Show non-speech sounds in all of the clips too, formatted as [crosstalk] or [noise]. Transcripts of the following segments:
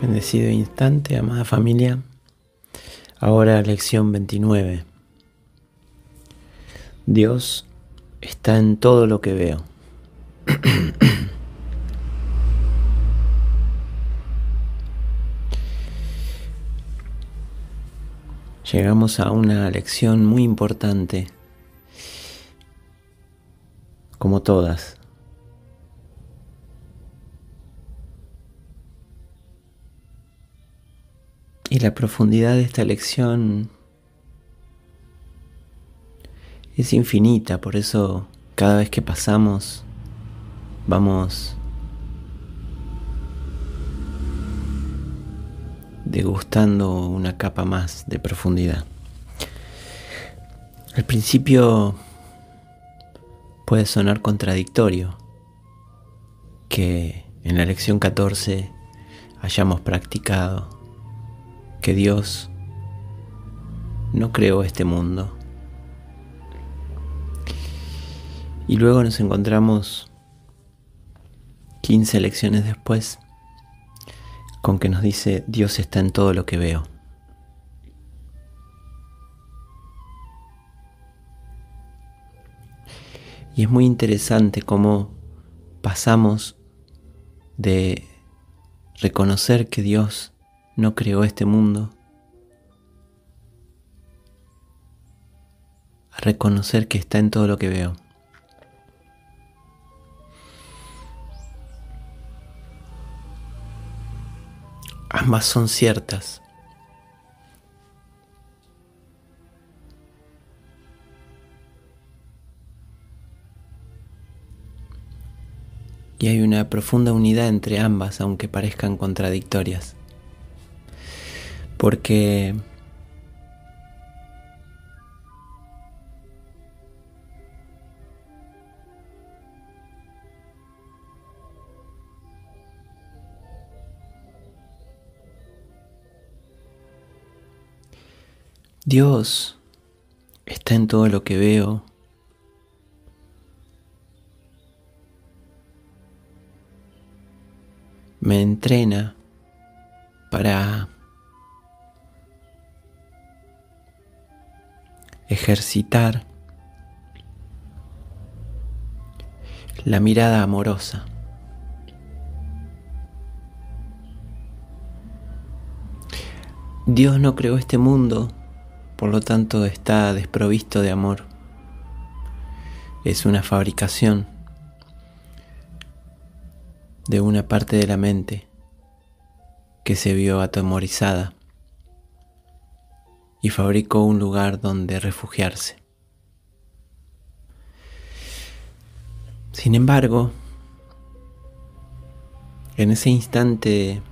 Bendecido instante, amada familia. Ahora lección 29. Dios está en todo lo que veo. [clears throat] Llegamos a una lección muy importante, como todas. Y la profundidad de esta lección es infinita, por eso cada vez que pasamos vamos degustando una capa más de profundidad. Al principio puede sonar contradictorio que en la lección 14 hayamos practicado que Dios no creó este mundo. Y luego nos encontramos 15 lecciones después con que nos dice Dios está en todo lo que veo. Y es muy interesante cómo pasamos de reconocer que Dios no creó este mundo. A reconocer que está en todo lo que veo. Ambas son ciertas. Y hay una profunda unidad entre ambas, aunque parezcan contradictorias porque Dios está en todo lo que veo. Me entrena para ejercitar la mirada amorosa. Dios no creó este mundo, por lo tanto está desprovisto de amor. Es una fabricación de una parte de la mente que se vio atemorizada y fabricó un lugar donde refugiarse. Sin embargo, en ese instante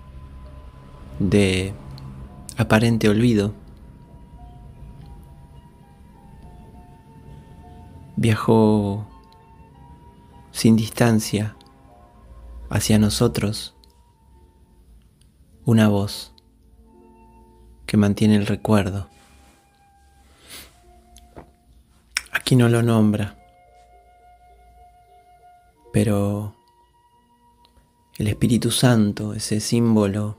de aparente olvido, viajó sin distancia hacia nosotros una voz que mantiene el recuerdo Aquí no lo nombra, pero el Espíritu Santo, ese símbolo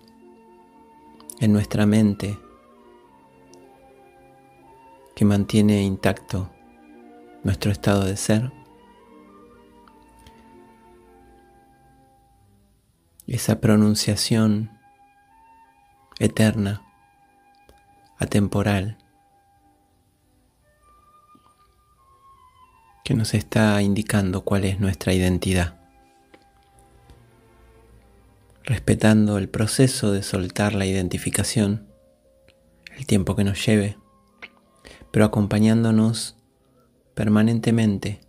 en nuestra mente que mantiene intacto nuestro estado de ser, esa pronunciación eterna, atemporal, que nos está indicando cuál es nuestra identidad. Respetando el proceso de soltar la identificación, el tiempo que nos lleve, pero acompañándonos permanentemente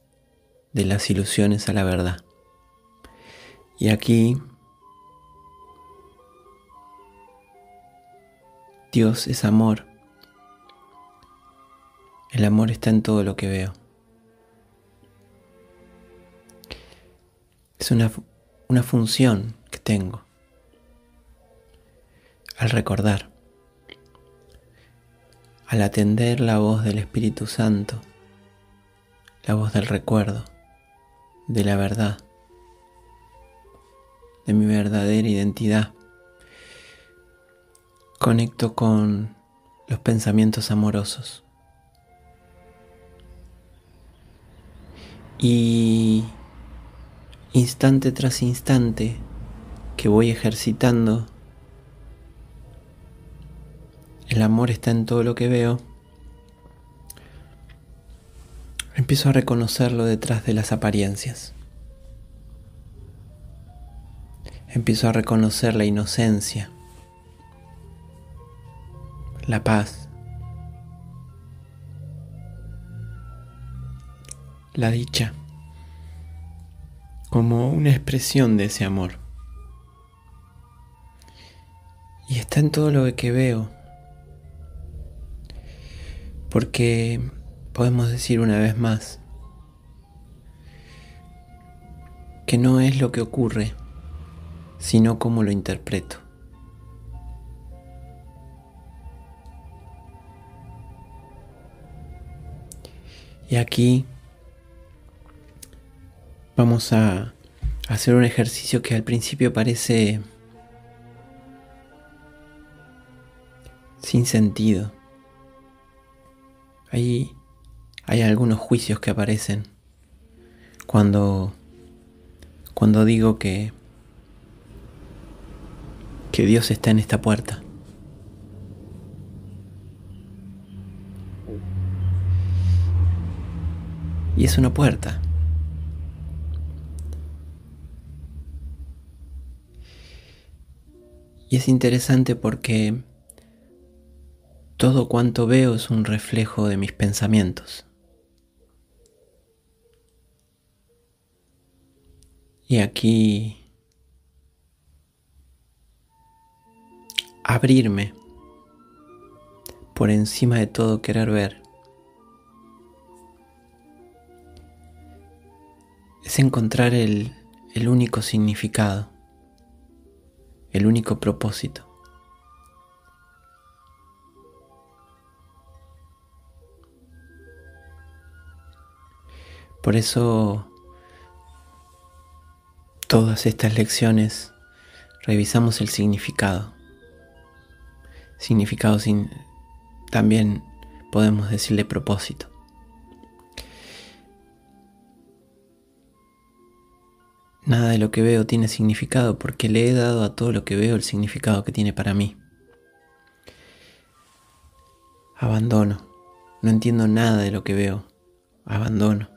de las ilusiones a la verdad. Y aquí Dios es amor. El amor está en todo lo que veo. Es una, una función que tengo al recordar, al atender la voz del Espíritu Santo, la voz del recuerdo, de la verdad, de mi verdadera identidad, conecto con los pensamientos amorosos. Y instante tras instante que voy ejercitando, el amor está en todo lo que veo, empiezo a reconocerlo detrás de las apariencias. Empiezo a reconocer la inocencia, la paz, la dicha, como una expresión de ese amor. Y está en todo lo que veo, porque podemos decir una vez más que no es lo que ocurre, sino cómo lo interpreto. Y aquí vamos a hacer un ejercicio que al principio parece sin sentido. Ahí hay algunos juicios que aparecen cuando cuando digo que que Dios está en esta puerta. Y es una puerta. Y es interesante porque todo cuanto veo es un reflejo de mis pensamientos. Y aquí abrirme por encima de todo querer ver. Es encontrar el, el único significado, el único propósito. Por eso todas estas lecciones revisamos el significado. Significado sin también podemos decirle propósito. Nada de lo que veo tiene significado porque le he dado a todo lo que veo el significado que tiene para mí. Abandono. No entiendo nada de lo que veo. Abandono.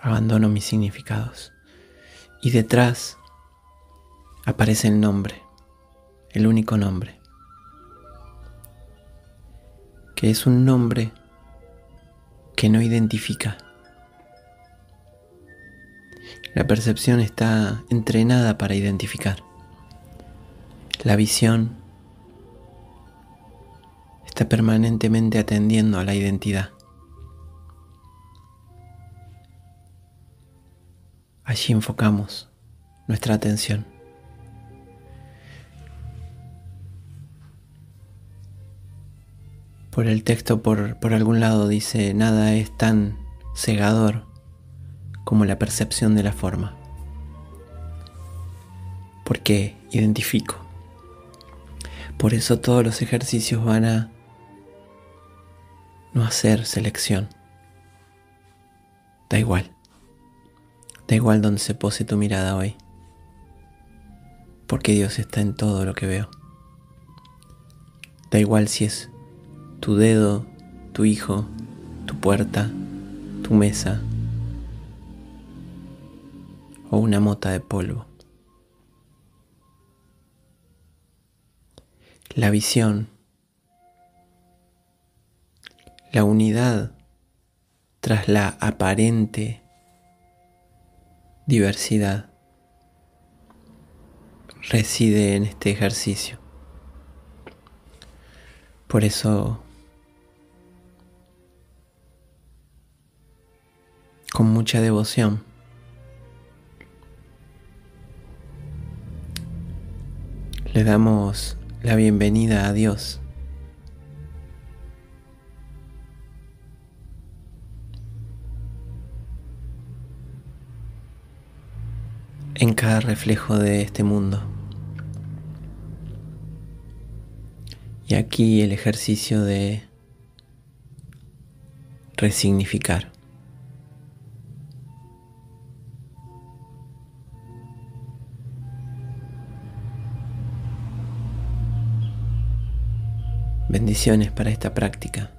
abandono mis significados. Y detrás aparece el nombre, el único nombre, que es un nombre que no identifica. La percepción está entrenada para identificar. La visión está permanentemente atendiendo a la identidad. Allí enfocamos nuestra atención. Por el texto, por, por algún lado, dice, nada es tan cegador como la percepción de la forma. Porque identifico. Por eso todos los ejercicios van a no hacer selección. Da igual. Da igual donde se pose tu mirada hoy, porque Dios está en todo lo que veo. Da igual si es tu dedo, tu hijo, tu puerta, tu mesa o una mota de polvo. La visión, la unidad tras la aparente diversidad reside en este ejercicio. Por eso, con mucha devoción, Le damos la bienvenida a Dios. En cada reflejo de este mundo. Y aquí el ejercicio de resignificar. Bendiciones para esta práctica.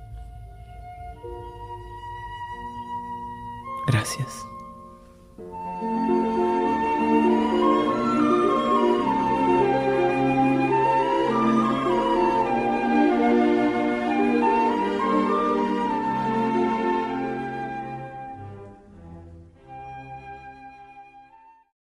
Gracias.